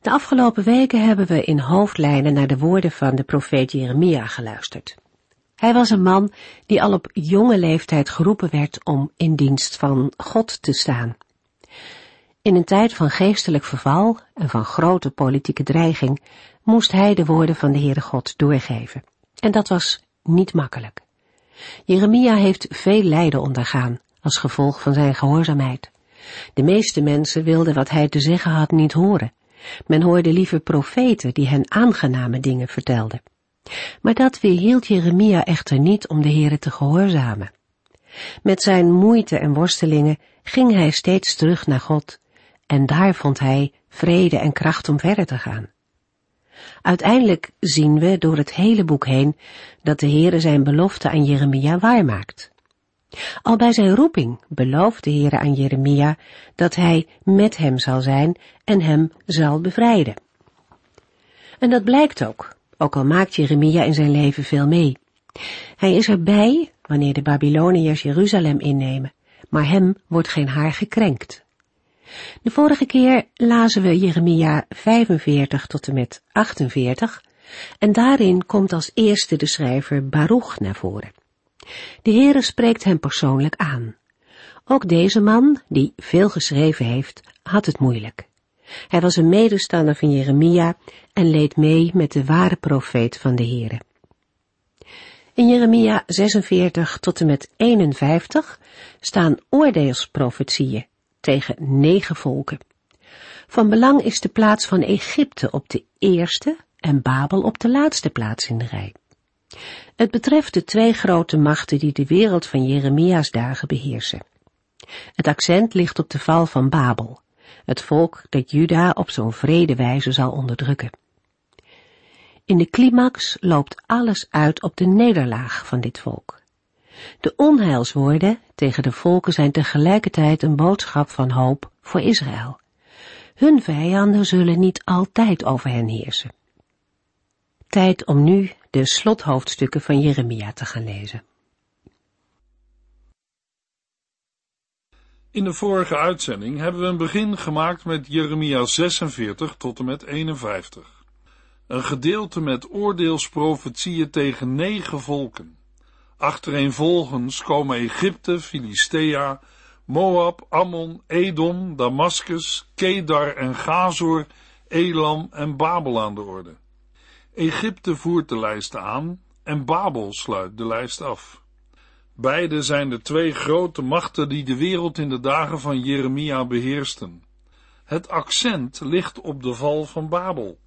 De afgelopen weken hebben we in hoofdlijnen naar de woorden van de profeet Jeremia geluisterd. Hij was een man die al op jonge leeftijd geroepen werd om in dienst van God te staan. In een tijd van geestelijk verval en van grote politieke dreiging moest hij de woorden van de Heere God doorgeven. En dat was niet makkelijk. Jeremia heeft veel lijden ondergaan als gevolg van zijn gehoorzaamheid. De meeste mensen wilden wat hij te zeggen had niet horen. Men hoorde liever profeten die hen aangename dingen vertelden. Maar dat weerhield Jeremia echter niet om de Heere te gehoorzamen. Met zijn moeite en worstelingen ging hij steeds terug naar God, en daar vond hij vrede en kracht om verder te gaan. Uiteindelijk zien we door het hele boek heen dat de Heere zijn belofte aan Jeremia waarmaakt. Al bij zijn roeping belooft de Heere aan Jeremia dat hij met hem zal zijn en hem zal bevrijden. En dat blijkt ook, ook al maakt Jeremia in zijn leven veel mee. Hij is erbij wanneer de Babyloniërs Jeruzalem innemen, maar hem wordt geen haar gekrenkt. De vorige keer lazen we Jeremia 45 tot en met 48 en daarin komt als eerste de schrijver Baruch naar voren. De Heere spreekt hem persoonlijk aan. Ook deze man, die veel geschreven heeft, had het moeilijk. Hij was een medestander van Jeremia en leed mee met de ware profeet van de Heere. In Jeremia 46 tot en met 51 staan oordeelsprofetieën tegen negen volken. Van belang is de plaats van Egypte op de eerste en Babel op de laatste plaats in de rij. Het betreft de twee grote machten die de wereld van Jeremia's dagen beheersen. Het accent ligt op de val van Babel, het volk dat Juda op zo'n vrede wijze zal onderdrukken. In de climax loopt alles uit op de nederlaag van dit volk. De onheilswoorden tegen de volken zijn tegelijkertijd een boodschap van hoop voor Israël. Hun vijanden zullen niet altijd over hen heersen. Tijd om nu de slothoofdstukken van Jeremia te gaan lezen. In de vorige uitzending hebben we een begin gemaakt met Jeremia 46 tot en met 51. Een gedeelte met oordeelsprofetieën tegen negen volken. Achtereenvolgens komen Egypte, Filistea, Moab, Ammon, Edom, Damascus, Kedar en Gazor, Elam en Babel aan de orde. Egypte voert de lijst aan en Babel sluit de lijst af. Beide zijn de twee grote machten die de wereld in de dagen van Jeremia beheersten. Het accent ligt op de val van Babel,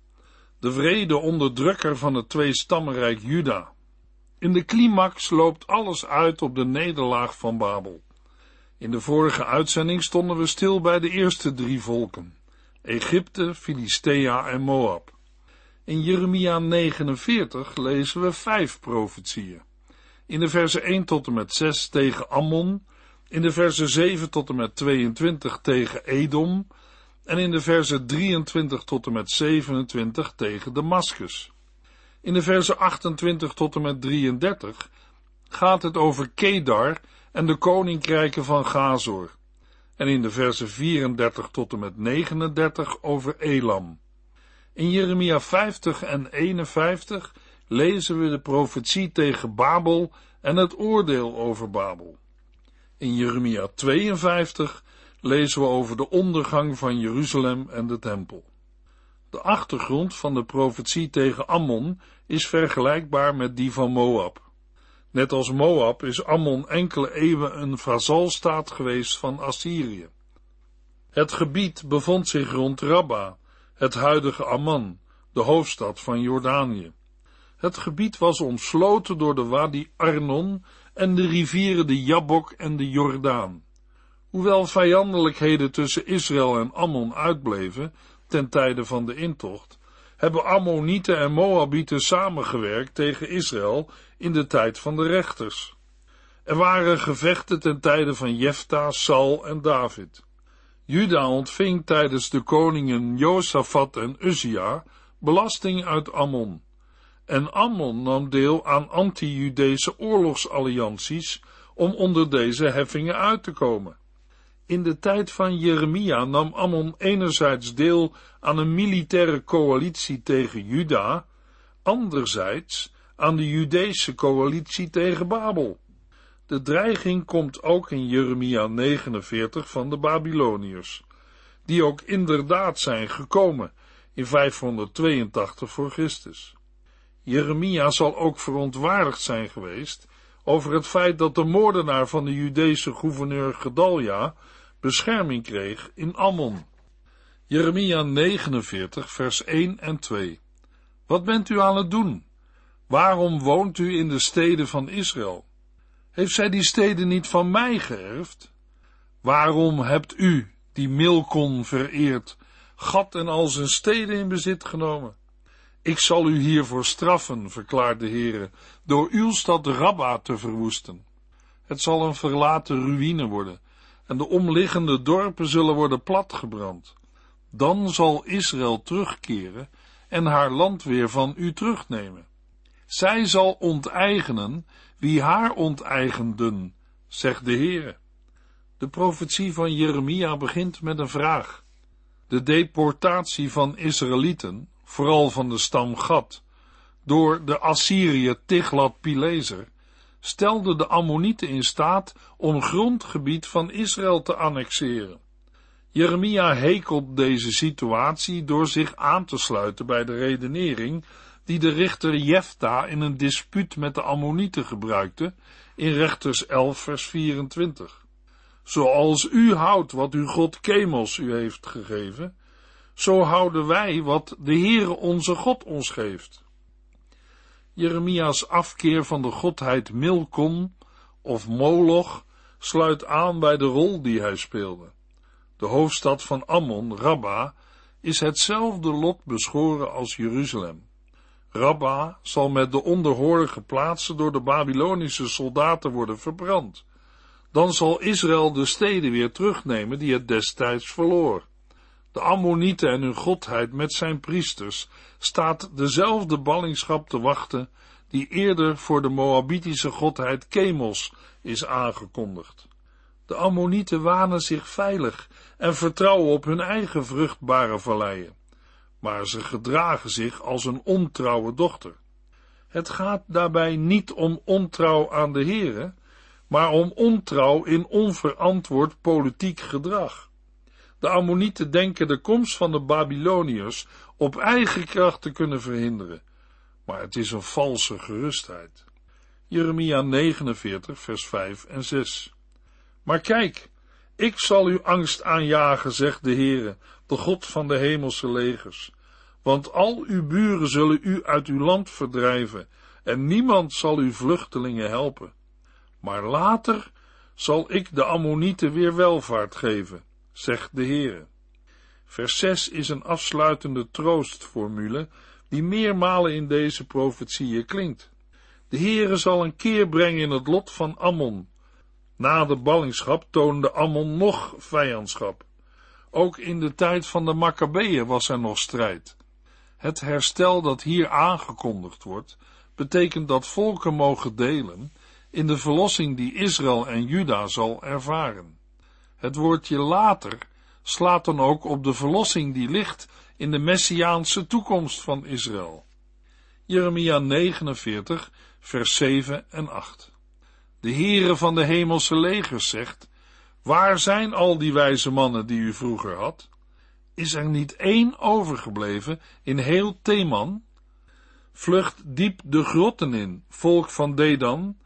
de vrede onderdrukker van het tweestammenrijk Juda. In de climax loopt alles uit op de nederlaag van Babel. In de vorige uitzending stonden we stil bij de eerste drie volken: Egypte, Filistea en Moab. In Jeremia 49 lezen we vijf profetieën. In de versen 1 tot en met 6 tegen Ammon, in de versen 7 tot en met 22 tegen Edom en in de versen 23 tot en met 27 tegen Damascus. In de versen 28 tot en met 33 gaat het over Kedar en de koninkrijken van Gazor. En in de versen 34 tot en met 39 over Elam. In Jeremia 50 en 51 lezen we de profetie tegen Babel en het oordeel over Babel. In Jeremia 52 lezen we over de ondergang van Jeruzalem en de tempel. De achtergrond van de profetie tegen Ammon is vergelijkbaar met die van Moab. Net als Moab is Ammon enkele eeuwen een vazalstaat geweest van Assyrië. Het gebied bevond zich rond Rabba, het huidige Amman, de hoofdstad van Jordanië. Het gebied was omsloten door de Wadi Arnon en de rivieren de Jabok en de Jordaan. Hoewel vijandelijkheden tussen Israël en Ammon uitbleven ten tijde van de intocht, hebben Ammonieten en Moabieten samengewerkt tegen Israël in de tijd van de rechters. Er waren gevechten ten tijde van Jefta, Sal en David. Juda ontving tijdens de koningen Josafat en Uzia belasting uit Ammon. En Ammon nam deel aan anti-Judese oorlogsallianties om onder deze heffingen uit te komen. In de tijd van Jeremia nam Ammon enerzijds deel aan een militaire coalitie tegen Juda, anderzijds aan de Judese coalitie tegen Babel. De dreiging komt ook in Jeremia 49 van de Babyloniërs, die ook inderdaad zijn gekomen in 582 voor Christus. Jeremia zal ook verontwaardigd zijn geweest over het feit dat de moordenaar van de Judese gouverneur Gedalja bescherming kreeg in Ammon. Jeremia 49 vers 1 en 2 Wat bent u aan het doen? Waarom woont u in de steden van Israël? Heeft zij die steden niet van mij geërfd? Waarom hebt u, die Milkon vereerd, Gat en al zijn steden in bezit genomen? Ik zal u hiervoor straffen, verklaart de Heere, door uw stad Rabba te verwoesten. Het zal een verlaten ruïne worden, en de omliggende dorpen zullen worden platgebrand. Dan zal Israël terugkeren en haar land weer van u terugnemen. Zij zal onteigenen wie haar onteigenden, zegt de Heere. De profetie van Jeremia begint met een vraag. De deportatie van Israëlieten, vooral van de stam Gad, door de Assyriër Tiglat-Pileser, stelde de Ammonieten in staat om grondgebied van Israël te annexeren. Jeremia hekelt deze situatie door zich aan te sluiten bij de redenering die de richter Jefta in een dispuut met de Ammonieten gebruikte in rechters 11 vers 24. Zoals u houdt wat uw God Kemos u heeft gegeven, zo houden wij wat de Heere onze God ons geeft. Jeremia's afkeer van de godheid Milkom of Moloch sluit aan bij de rol die hij speelde. De hoofdstad van Ammon, Rabba, is hetzelfde lot beschoren als Jeruzalem. Rabba zal met de onderhorige plaatsen door de Babylonische soldaten worden verbrand. Dan zal Israël de steden weer terugnemen die het destijds verloor. De Ammonieten en hun godheid met zijn priesters staat dezelfde ballingschap te wachten die eerder voor de Moabitische godheid Chemos is aangekondigd. De Ammonieten wanen zich veilig en vertrouwen op hun eigen vruchtbare valleien maar ze gedragen zich als een ontrouwe dochter. Het gaat daarbij niet om ontrouw aan de heren, maar om ontrouw in onverantwoord politiek gedrag. De Ammonieten denken de komst van de Babyloniërs op eigen kracht te kunnen verhinderen, maar het is een valse gerustheid. Jeremia 49, vers 5 en 6. Maar kijk, ik zal u angst aanjagen, zegt de Heere, de God van de hemelse legers. Want al uw buren zullen u uit uw land verdrijven, en niemand zal uw vluchtelingen helpen. Maar later zal ik de Ammonieten weer welvaart geven, zegt de Heere. Vers 6 is een afsluitende troostformule die meermalen in deze profetieën klinkt. De Heere zal een keer brengen in het lot van Ammon. Na de ballingschap toonde Ammon nog vijandschap. Ook in de tijd van de Maccabeeën was er nog strijd. Het herstel dat hier aangekondigd wordt, betekent dat volken mogen delen in de verlossing die Israël en Juda zal ervaren. Het woordje later slaat dan ook op de verlossing die ligt in de messiaanse toekomst van Israël. Jeremia 49, vers 7 en 8. De Heere van de hemelse legers zegt, waar zijn al die wijze mannen die u vroeger had? Is er niet één overgebleven in heel Theman? Vlucht diep de grotten in, volk van Dedan,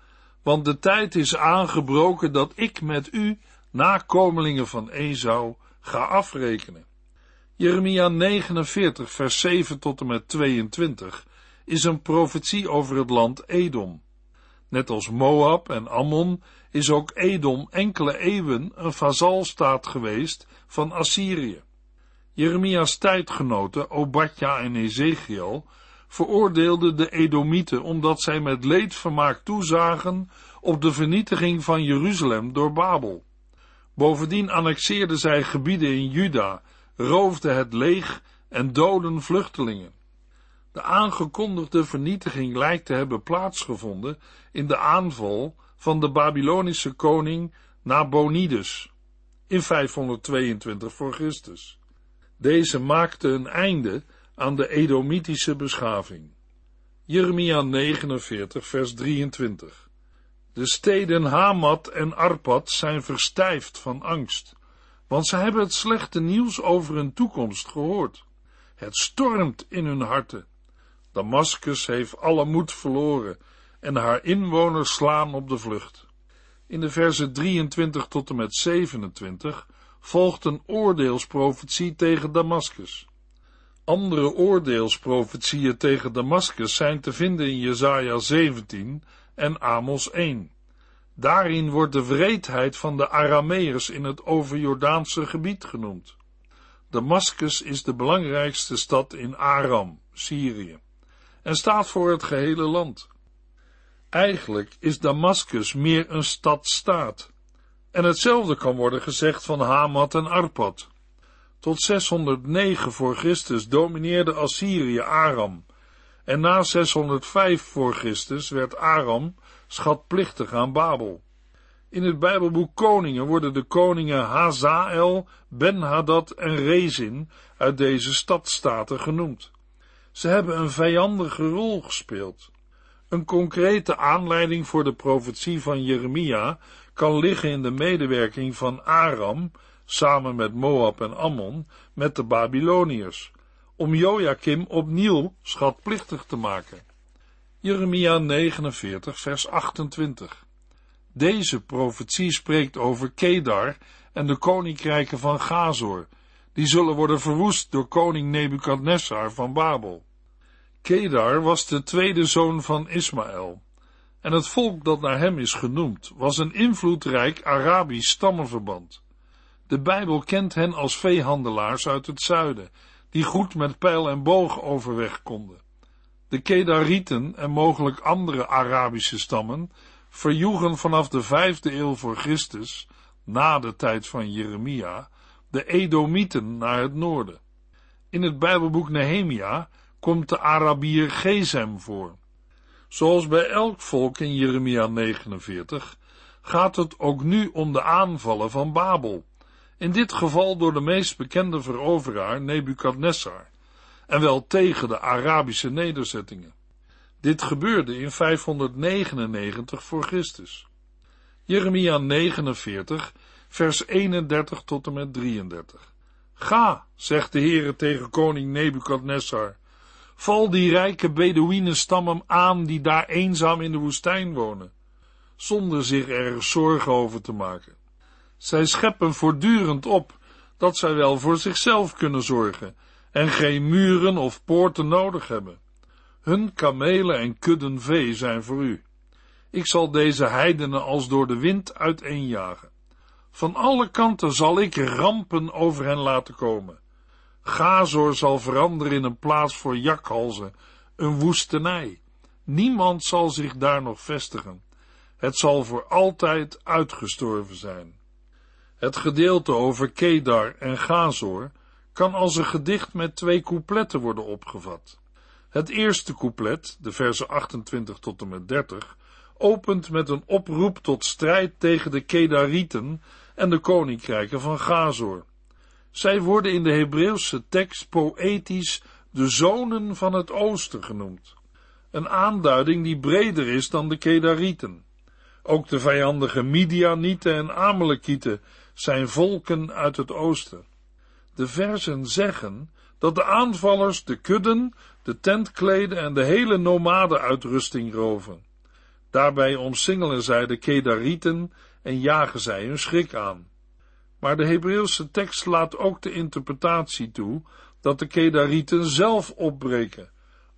want de tijd is aangebroken dat ik met u, nakomelingen van Esau, ga afrekenen. Jeremia 49, vers 7 tot en met 22 is een profetie over het land Edom. Net als Moab en Ammon is ook Edom enkele eeuwen een vazalstaat geweest van Assyrië. Jeremia's tijdgenoten, Obadja en Ezekiel, veroordeelden de Edomieten omdat zij met leedvermaak toezagen op de vernietiging van Jeruzalem door Babel. Bovendien annexeerden zij gebieden in Juda, roofden het leeg en doden vluchtelingen. De aangekondigde vernietiging lijkt te hebben plaatsgevonden in de aanval van de Babylonische koning Nabonidus in 522 voor Christus. Deze maakte een einde aan de Edomitische beschaving. Jeremia 49 vers 23 De steden Hamat en Arpad zijn verstijfd van angst, want ze hebben het slechte nieuws over hun toekomst gehoord. Het stormt in hun harten. Damascus heeft alle moed verloren en haar inwoners slaan op de vlucht. In de versen 23 tot en met 27 volgt een oordeelsprofetie tegen Damascus. Andere oordeelsprofetieën tegen Damascus zijn te vinden in Jesaja 17 en Amos 1. Daarin wordt de wreedheid van de Arameërs in het overjordaanse gebied genoemd. Damascus is de belangrijkste stad in Aram, Syrië, en staat voor het gehele land. Eigenlijk is Damascus meer een stad-staat. En hetzelfde kan worden gezegd van Hamat en Arpad. Tot 609 voor Christus domineerde Assyrië Aram. En na 605 voor Christus werd Aram schatplichtig aan Babel. In het Bijbelboek Koningen worden de koningen Hazael, Ben-Hadad en Rezin uit deze stadstaten genoemd. Ze hebben een vijandige rol gespeeld. Een concrete aanleiding voor de profetie van Jeremia kan liggen in de medewerking van Aram, samen met Moab en Ammon, met de Babyloniërs, om Joachim opnieuw schatplichtig te maken. Jeremia 49, vers 28. Deze profetie spreekt over Kedar en de koninkrijken van Gazor, die zullen worden verwoest door koning Nebukadnessar van Babel. Kedar was de tweede zoon van Ismaël, en het volk dat naar hem is genoemd was een invloedrijk Arabisch stammenverband. De Bijbel kent hen als veehandelaars uit het zuiden, die goed met pijl en boog overweg konden. De Kedarieten en mogelijk andere Arabische stammen verjoegen vanaf de vijfde eeuw voor Christus, na de tijd van Jeremia, de Edomieten naar het noorden. In het Bijbelboek Nehemia komt de Arabier Gezem voor. Zoals bij elk volk in Jeremia 49 gaat het ook nu om de aanvallen van Babel, in dit geval door de meest bekende veroveraar Nebukadnessar, en wel tegen de Arabische nederzettingen. Dit gebeurde in 599 voor Christus. Jeremia 49, vers 31 tot en met 33. Ga, zegt de Heere tegen koning Nebukadnessar, val die rijke Bedouinenstammen aan die daar eenzaam in de woestijn wonen, zonder zich er zorgen over te maken. Zij scheppen voortdurend op dat zij wel voor zichzelf kunnen zorgen en geen muren of poorten nodig hebben. Hun kamelen en kudden vee zijn voor u. Ik zal deze heidenen als door de wind uiteenjagen. Van alle kanten zal ik rampen over hen laten komen. Gazor zal veranderen in een plaats voor jakhalzen, een woestenij. Niemand zal zich daar nog vestigen. Het zal voor altijd uitgestorven zijn. Het gedeelte over Kedar en Gazor kan als een gedicht met twee coupletten worden opgevat. Het eerste couplet, de versen 28 tot en met 30, opent met een oproep tot strijd tegen de Kedarieten en de koninkrijken van Gazor. Zij worden in de Hebreeuwse tekst poëtisch de zonen van het oosten genoemd. Een aanduiding die breder is dan de Kedarieten. Ook de vijandige Midianieten en Amalekieten zijn volken uit het oosten. De versen zeggen dat de aanvallers de kudden, de tentkleden en de hele nomade-uitrusting roven. Daarbij omsingelen zij de Kedarieten en jagen zij hun schrik aan. Maar de Hebreeuwse tekst laat ook de interpretatie toe dat de Kedarieten zelf opbreken,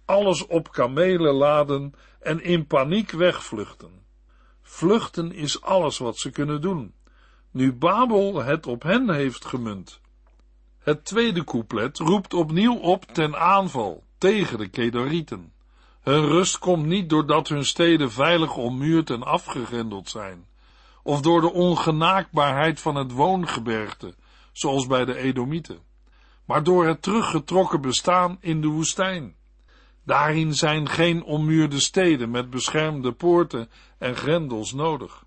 alles op kamelen laden en in paniek wegvluchten. Vluchten is alles wat ze kunnen doen, nu Babel het op hen heeft gemunt. Het tweede couplet roept opnieuw op ten aanval tegen de Kedarieten. Hun rust komt niet doordat hun steden veilig ommuurd en afgegrendeld zijn, of door de ongenaakbaarheid van het woongebergte, zoals bij de Edomieten, maar door het teruggetrokken bestaan in de woestijn. Daarin zijn geen ommuurde steden met beschermde poorten en grendels nodig.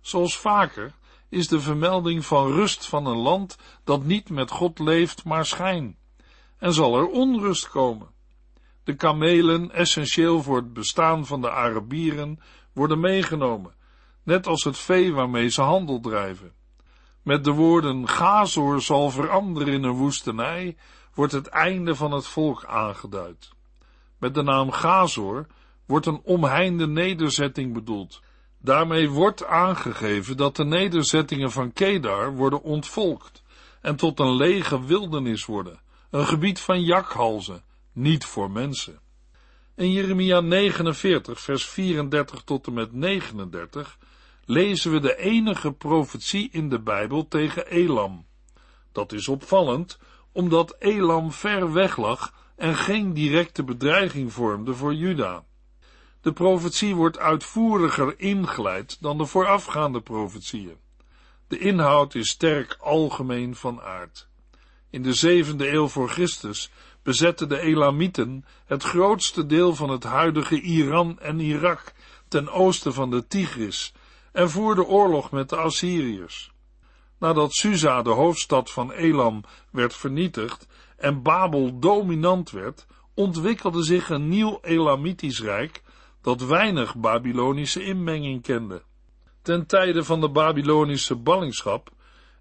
Zoals vaker is de vermelding van rust van een land dat niet met God leeft, maar schijn. En zal er onrust komen. De kamelen, essentieel voor het bestaan van de Arabieren, worden meegenomen, net als het vee waarmee ze handel drijven. Met de woorden Gazor zal veranderen in een woestenij, wordt het einde van het volk aangeduid. Met de naam Gazor wordt een omheinde nederzetting bedoeld. Daarmee wordt aangegeven dat de nederzettingen van Kedar worden ontvolkt en tot een lege wildernis worden, een gebied van jakhalzen, niet voor mensen. In Jeremia 49, vers 34 tot en met 39 lezen we de enige profetie in de Bijbel tegen Elam. Dat is opvallend, omdat Elam ver weg lag en geen directe bedreiging vormde voor Juda. De profetie wordt uitvoeriger ingeleid dan de voorafgaande profetieën. De inhoud is sterk algemeen van aard. In de zevende eeuw voor Christus bezetten de Elamieten het grootste deel van het huidige Iran en Irak ten oosten van de Tigris en voerden oorlog met de Assyriërs. Nadat Susa, de hoofdstad van Elam, werd vernietigd en Babel dominant werd, ontwikkelde zich een nieuw Elamitisch rijk dat weinig Babylonische inmenging kende. Ten tijde van de Babylonische ballingschap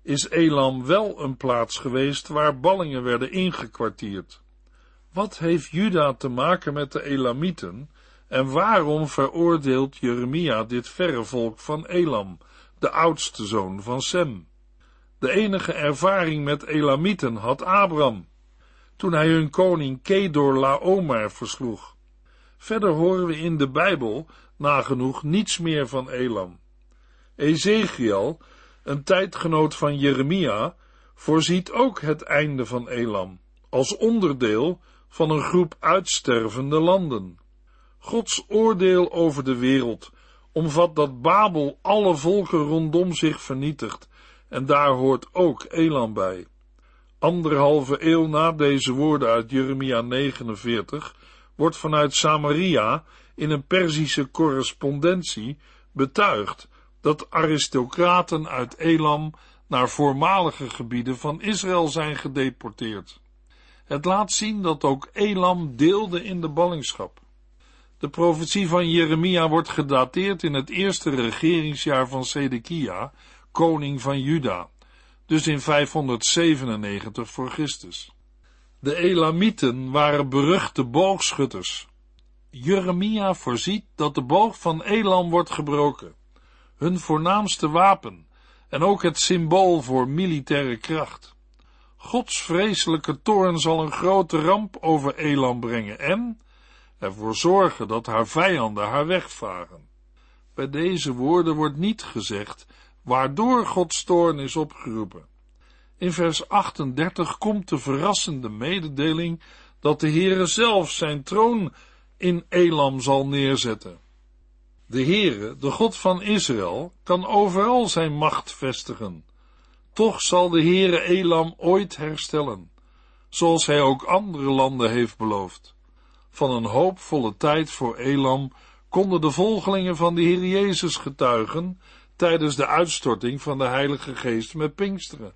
is Elam wel een plaats geweest waar ballingen werden ingekwartierd. Wat heeft Juda te maken met de Elamieten en waarom veroordeelt Jeremia dit verre volk van Elam, de oudste zoon van Sem? De enige ervaring met Elamieten had Abram, toen hij hun koning Kedor Laomer versloeg. Verder horen we in de Bijbel nagenoeg niets meer van Elam. Ezekiel, een tijdgenoot van Jeremia, voorziet ook het einde van Elam, als onderdeel van een groep uitstervende landen. Gods oordeel over de wereld omvat dat Babel alle volken rondom zich vernietigt, en daar hoort ook Elam bij. Anderhalve eeuw na deze woorden uit Jeremia 49 wordt vanuit Samaria in een Perzische correspondentie betuigd dat aristocraten uit Elam naar voormalige gebieden van Israël zijn gedeporteerd. Het laat zien dat ook Elam deelde in de ballingschap. De profetie van Jeremia wordt gedateerd in het eerste regeringsjaar van Sedekia, koning van Juda, dus in 597 voor Christus. De Elamieten waren beruchte boogschutters. Jeremia voorziet dat de boog van Elam wordt gebroken, hun voornaamste wapen en ook het symbool voor militaire kracht. Gods vreselijke toorn zal een grote ramp over Elam brengen en ervoor zorgen dat haar vijanden haar wegvaren. Bij deze woorden wordt niet gezegd waardoor Gods toorn is opgeroepen. In vers 38 komt de verrassende mededeling dat de Heere zelf zijn troon in Elam zal neerzetten. De Heere, de God van Israël, kan overal zijn macht vestigen. Toch zal de Heere Elam ooit herstellen, zoals hij ook andere landen heeft beloofd. Van een hoopvolle tijd voor Elam konden de volgelingen van de Heer Jezus getuigen tijdens de uitstorting van de Heilige Geest met Pinksteren.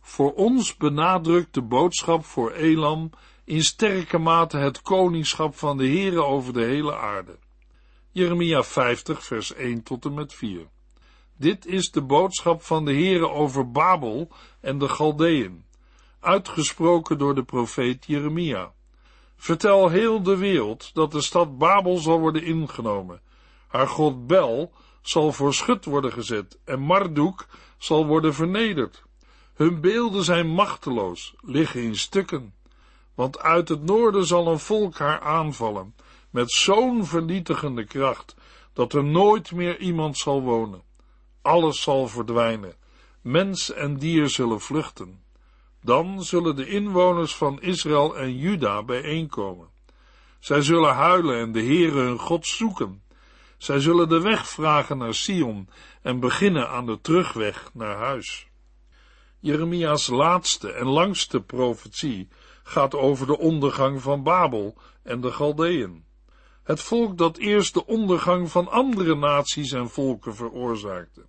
Voor ons benadrukt de boodschap voor Elam in sterke mate het koningschap van de Heere over de hele aarde. Jeremia 50 vers 1 tot en met 4. Dit is de boodschap van de Heere over Babel en de Galdeën, uitgesproken door de profeet Jeremia. Vertel heel de wereld dat de stad Babel zal worden ingenomen. Haar god Bel zal voor schut worden gezet en Marduk zal worden vernederd. Hun beelden zijn machteloos, liggen in stukken. Want uit het noorden zal een volk haar aanvallen, met zo'n vernietigende kracht, dat er nooit meer iemand zal wonen. Alles zal verdwijnen, mens en dier zullen vluchten. Dan zullen de inwoners van Israël en Juda bijeenkomen. Zij zullen huilen en de Heere hun God zoeken. Zij zullen de weg vragen naar Sion en beginnen aan de terugweg naar huis. Jeremia's laatste en langste profetie gaat over de ondergang van Babel en de Galdeën. Het volk dat eerst de ondergang van andere naties en volken veroorzaakte.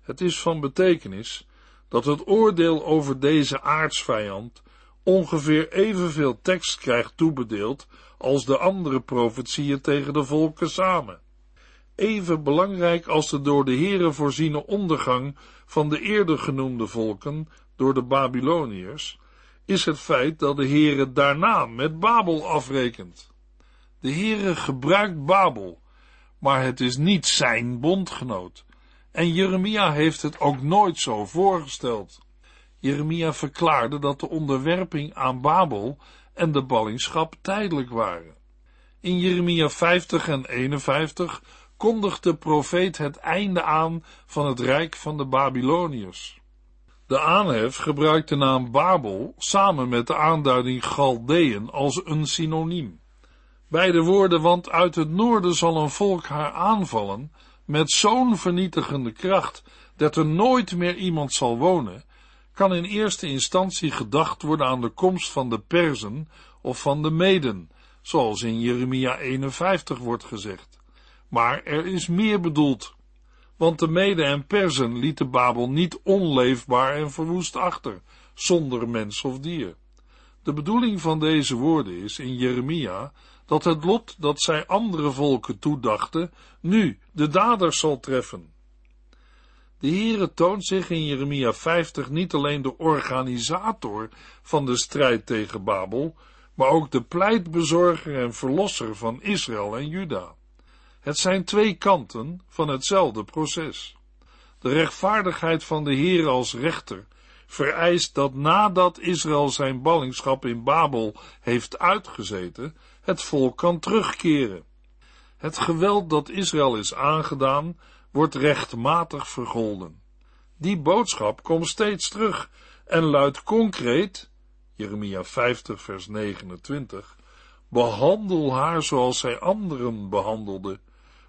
Het is van betekenis dat het oordeel over deze aardsvijand ongeveer evenveel tekst krijgt toebedeeld als de andere profetieën tegen de volken samen. Even belangrijk als de door de Here voorziene ondergang van de eerder genoemde volken door de Babyloniërs, is het feit dat de Heere daarna met Babel afrekent. De Heere gebruikt Babel, maar het is niet zijn bondgenoot. En Jeremia heeft het ook nooit zo voorgesteld. Jeremia verklaarde dat de onderwerping aan Babel en de ballingschap tijdelijk waren. In Jeremia 50 en 51 kondigt de profeet het einde aan van het rijk van de Babyloniërs. De aanhef gebruikt de naam Babel samen met de aanduiding Galdeën als een synoniem. Beide woorden, want uit het noorden zal een volk haar aanvallen, met zo'n vernietigende kracht dat er nooit meer iemand zal wonen, kan in eerste instantie gedacht worden aan de komst van de Perzen of van de Meden, zoals in Jeremia 51 wordt gezegd. Maar er is meer bedoeld, want de Meden en Perzen lieten Babel niet onleefbaar en verwoest achter, zonder mens of dier. De bedoeling van deze woorden is in Jeremia dat het lot dat zij andere volken toedachten, nu de daders zal treffen. De Heere toont zich in Jeremia 50 niet alleen de organisator van de strijd tegen Babel, maar ook de pleitbezorger en verlosser van Israël en Juda. Het zijn twee kanten van hetzelfde proces. De rechtvaardigheid van de Heer als rechter vereist dat nadat Israël zijn ballingschap in Babel heeft uitgezeten, het volk kan terugkeren. Het geweld dat Israël is aangedaan, wordt rechtmatig vergolden. Die boodschap komt steeds terug en luidt concreet, Jeremia 50 vers 29, behandel haar zoals zij anderen behandelde,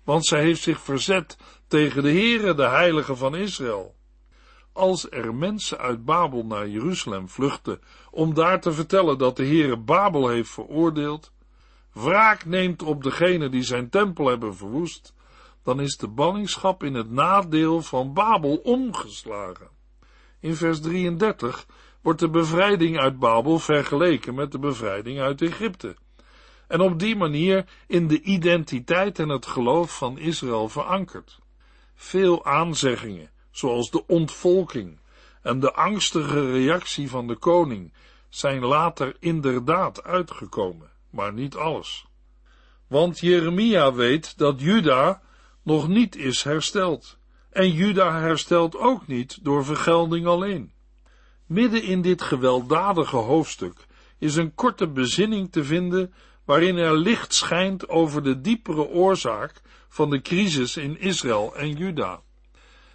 want zij heeft zich verzet tegen de Heere, de Heilige van Israël. Als er mensen uit Babel naar Jeruzalem vluchten om daar te vertellen dat de Heere Babel heeft veroordeeld, wraak neemt op degene die zijn tempel hebben verwoest, dan is de ballingschap in het nadeel van Babel omgeslagen. In vers 33 wordt de bevrijding uit Babel vergeleken met de bevrijding uit Egypte en op die manier in de identiteit en het geloof van Israël verankerd. Veel aanzeggingen, zoals de ontvolking en de angstige reactie van de koning, zijn later inderdaad uitgekomen, maar niet alles. Want Jeremia weet dat Juda nog niet is hersteld, en Juda herstelt ook niet door vergelding alleen. Midden in dit gewelddadige hoofdstuk is een korte bezinning te vinden waarin er licht schijnt over de diepere oorzaak van de crisis in Israël en Juda.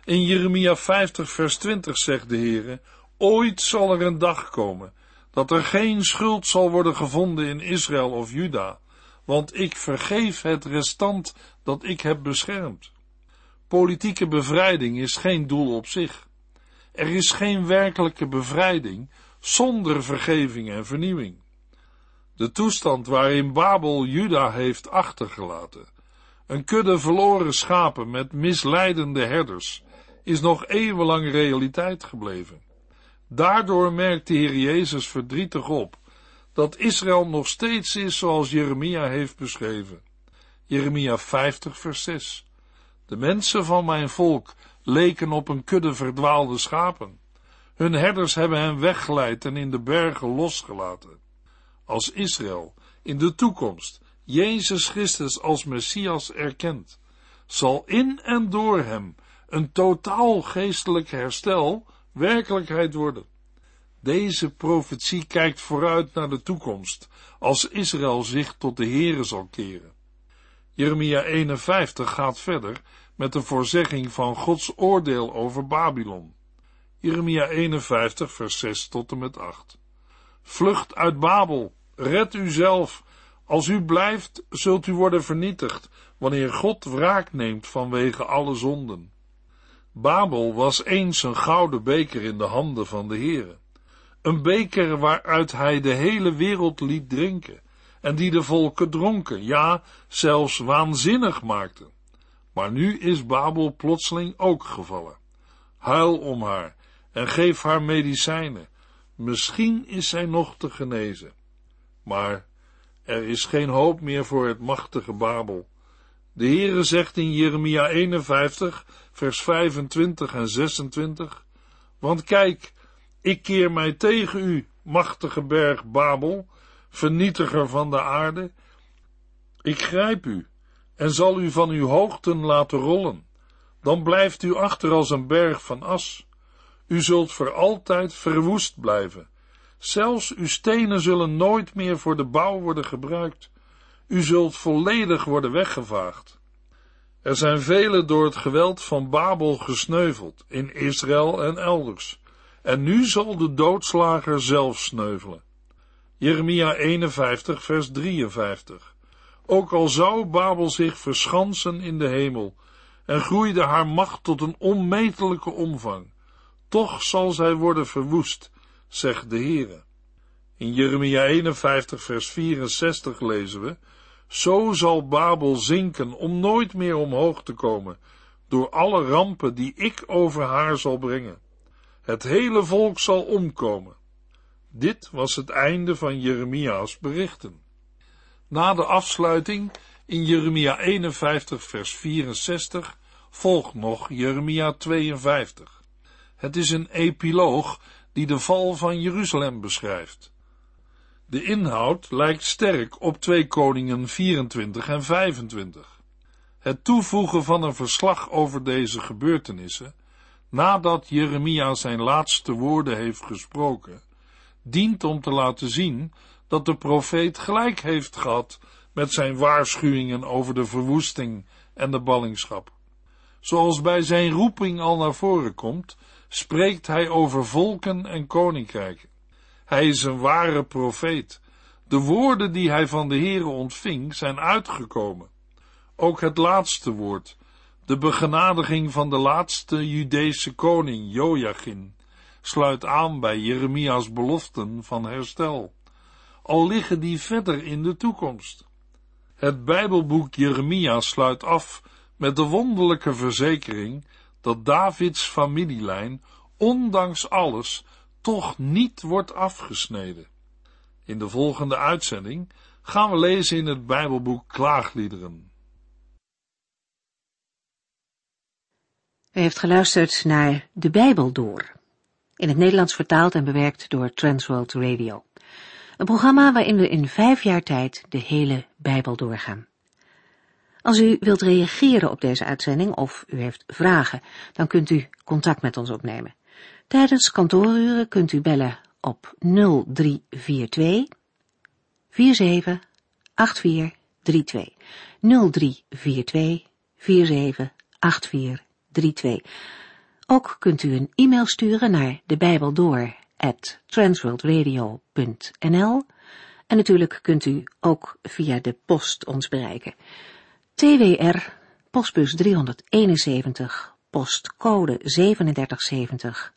In Jeremia 50 vers 20 zegt de Heere, ooit zal er een dag komen, dat er geen schuld zal worden gevonden in Israël of Juda, want ik vergeef het restant dat ik heb beschermd. Politieke bevrijding is geen doel op zich. Er is geen werkelijke bevrijding zonder vergeving en vernieuwing. De toestand waarin Babel Juda heeft achtergelaten, een kudde verloren schapen met misleidende herders, is nog eeuwenlang realiteit gebleven. Daardoor merkt de Heer Jezus verdrietig op dat Israël nog steeds is zoals Jeremia heeft beschreven. Jeremia 50 vers 6. De mensen van mijn volk leken op een kudde verdwaalde schapen. Hun herders hebben hen weggeleid en in de bergen losgelaten als Israël in de toekomst Jezus Christus als Messias erkent, zal in en door hem een totaal geestelijk herstel werkelijkheid worden. Deze profetie kijkt vooruit naar de toekomst, als Israël zich tot de Here zal keren. Jeremia 51 gaat verder met de voorzegging van Gods oordeel over Babylon. Jeremia 51, vers 6 tot en met 8. Vlucht uit Babel, red uzelf. Als u blijft, zult u worden vernietigd, wanneer God wraak neemt vanwege alle zonden. Babel was eens een gouden beker in de handen van de Heere. Een beker waaruit hij de hele wereld liet drinken en die de volken dronken, ja, zelfs waanzinnig maakte. Maar nu is Babel plotseling ook gevallen. Huil om haar en geef haar medicijnen. Misschien is zij nog te genezen. Maar er is geen hoop meer voor het machtige Babel. De Heere zegt in Jeremia 51, vers 25 en 26, Want kijk, ik keer mij tegen u, machtige berg Babel, vernietiger van de aarde. Ik grijp u en zal u van uw hoogten laten rollen. Dan blijft u achter als een berg van as. U zult voor altijd verwoest blijven. Zelfs uw stenen zullen nooit meer voor de bouw worden gebruikt. U zult volledig worden weggevaagd. Er zijn velen door het geweld van Babel gesneuveld, in Israël en elders. En nu zal de doodslager zelf sneuvelen. Jeremia 51, vers 53. Ook al zou Babel zich verschansen in de hemel en groeide haar macht tot een onmetelijke omvang, toch zal zij worden verwoest, zegt de Heere. In Jeremia 51, vers 64 lezen we, Zo zal Babel zinken om nooit meer omhoog te komen, door alle rampen die ik over haar zal brengen. Het hele volk zal omkomen. Dit was het einde van Jeremia's berichten. Na de afsluiting in Jeremia 51 vers 64 volgt nog Jeremia 52. Het is een epiloog die de val van Jeruzalem beschrijft. De inhoud lijkt sterk op 2 Koningen 24 en 25. Het toevoegen van een verslag over deze gebeurtenissen, nadat Jeremia zijn laatste woorden heeft gesproken, dient om te laten zien dat de profeet gelijk heeft gehad met zijn waarschuwingen over de verwoesting en de ballingschap. Zoals bij zijn roeping al naar voren komt, spreekt hij over volken en koninkrijken. Hij is een ware profeet. De woorden die hij van de Heere ontving zijn uitgekomen. Ook het laatste woord, de begenadiging van de laatste Judese koning Joachim, sluit aan bij Jeremia's beloften van herstel, al liggen die verder in de toekomst. Het Bijbelboek Jeremia sluit af met de wonderlijke verzekering dat Davids familielijn, ondanks alles, toch niet wordt afgesneden. In de volgende uitzending gaan we lezen in het Bijbelboek Klaagliederen. U heeft geluisterd naar De Bijbel Door, in het Nederlands vertaald en bewerkt door Transworld Radio. Een programma waarin we in vijf jaar tijd de hele Bijbel doorgaan. Als u wilt reageren op deze uitzending of u heeft vragen, dan kunt u contact met ons opnemen. Tijdens kantooruren kunt u bellen op 0342 478432. 0342 478432. Ook kunt u een e-mail sturen naar de Bijbel at transworldradio.nl en natuurlijk kunt u ook via de post ons bereiken. TWR, postbus 371, postcode 3770,